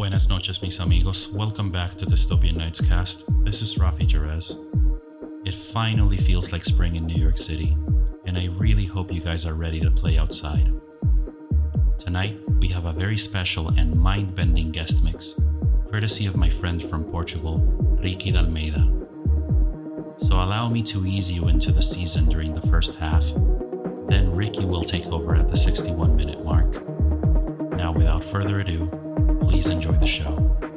Buenas noches, mis amigos. Welcome back to Dystopian Nights cast. This is Rafi Jerez. It finally feels like spring in New York City, and I really hope you guys are ready to play outside. Tonight, we have a very special and mind bending guest mix, courtesy of my friend from Portugal, Ricky Dalmeida. So allow me to ease you into the season during the first half. Then Ricky will take over at the 61 minute mark. Now, without further ado, please enjoy the show.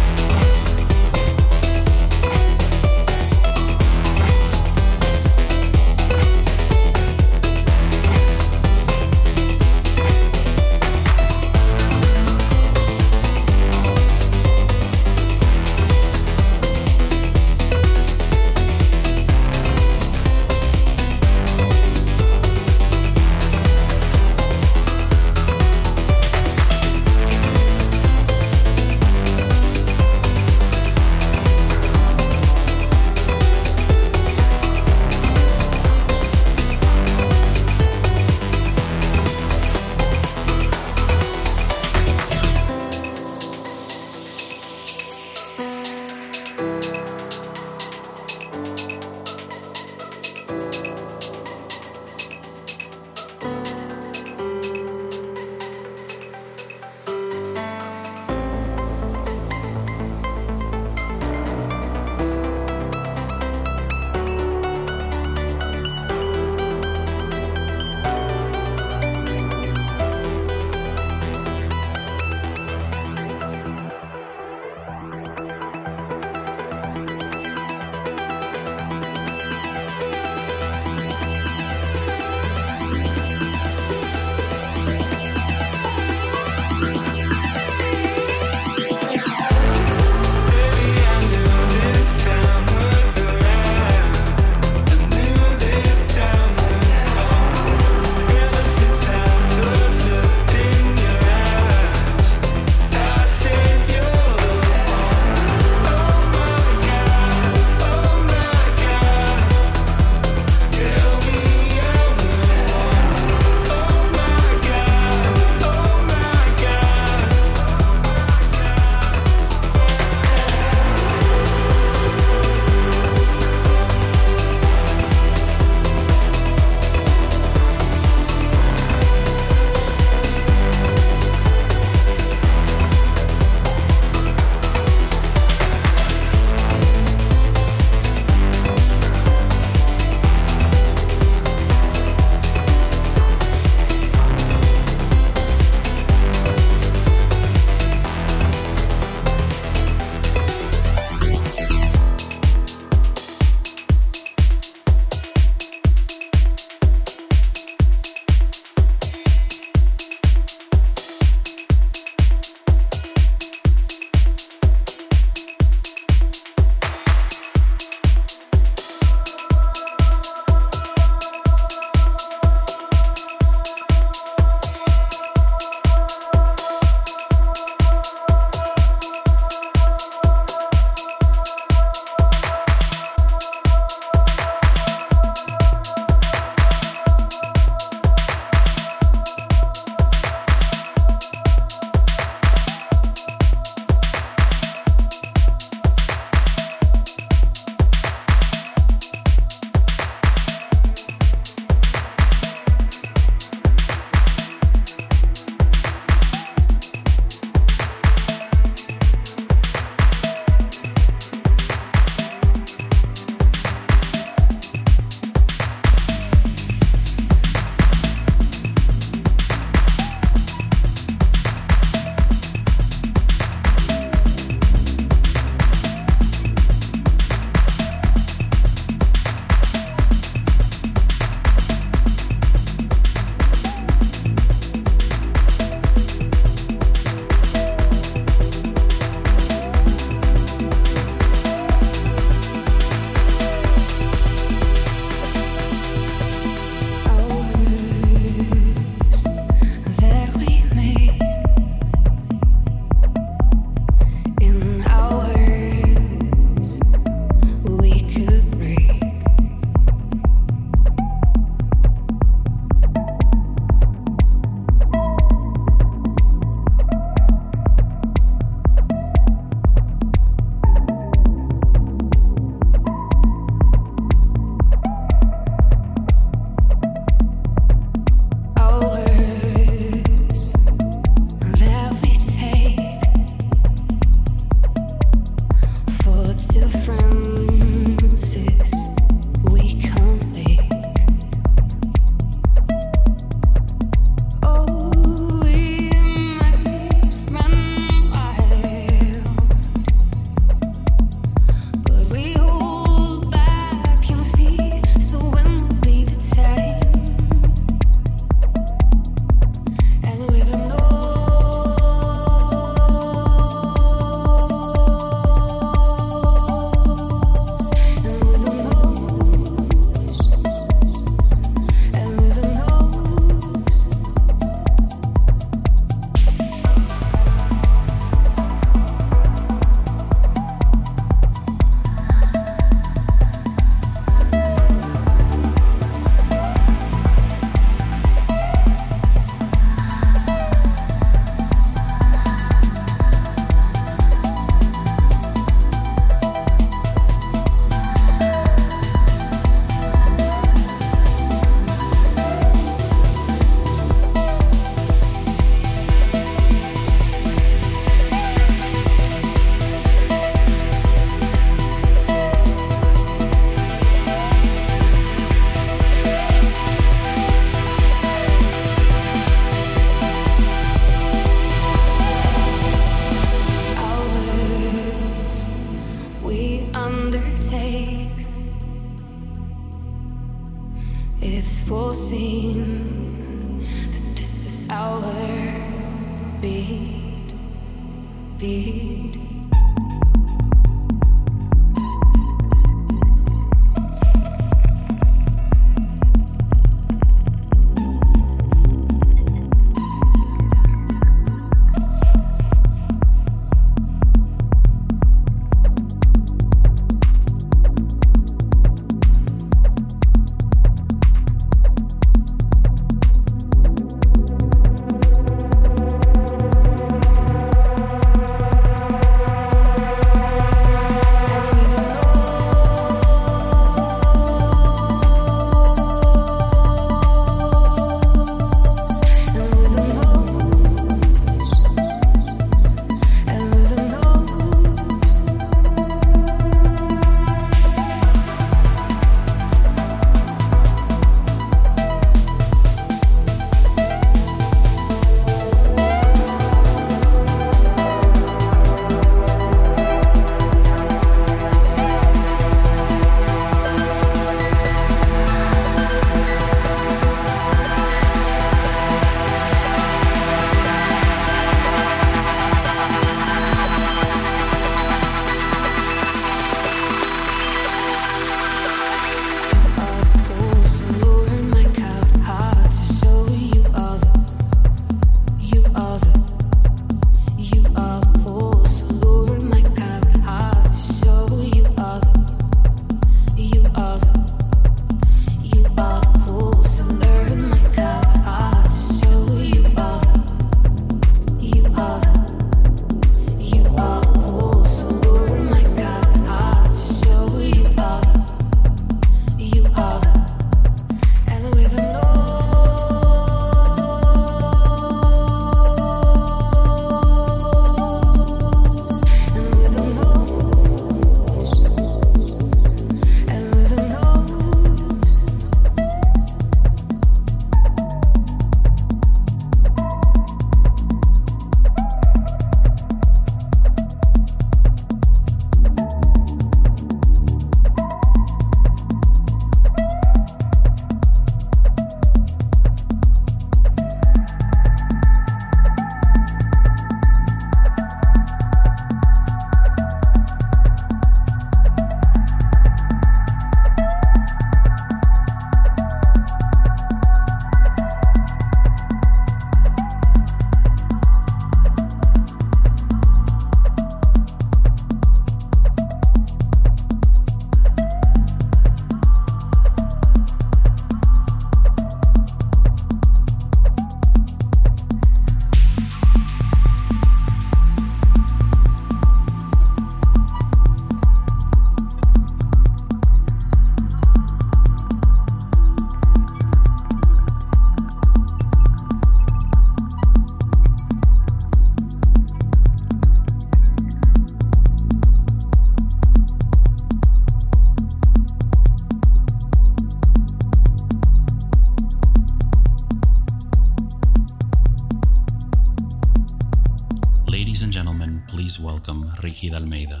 Almeida.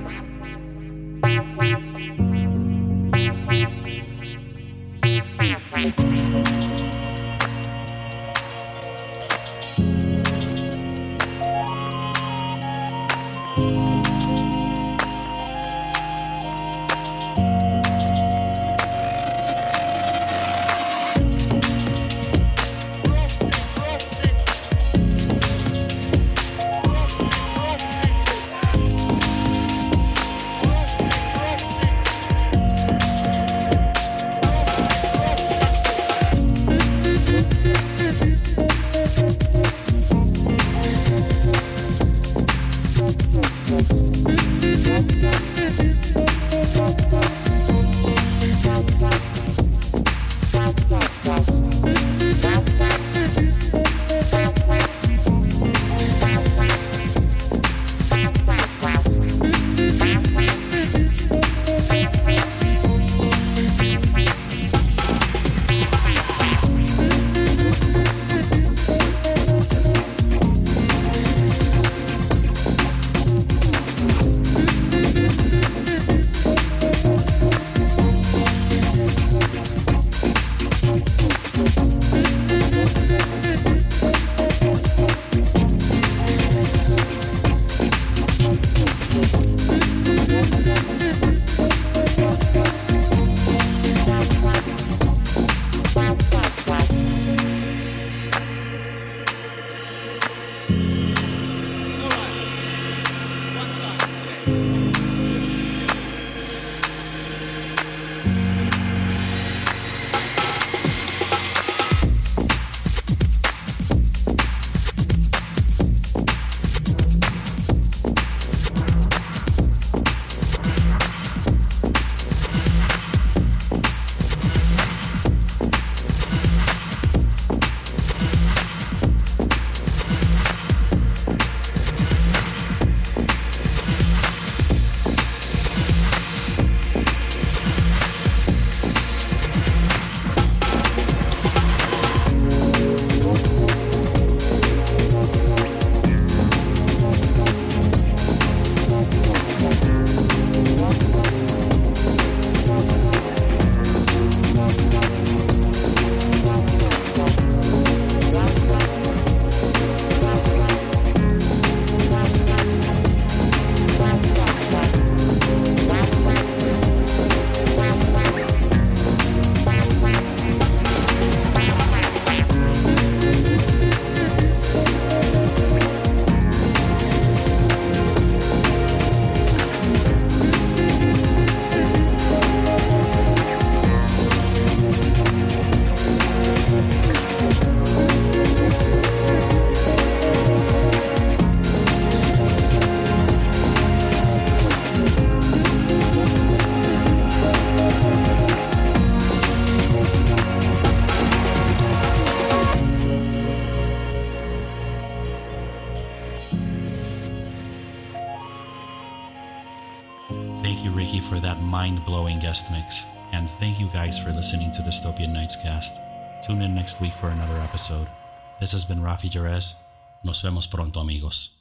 Ricky to Dystopian Nights cast. Tune in next week for another episode. This has been Rafi Jerez. Nos vemos pronto, amigos.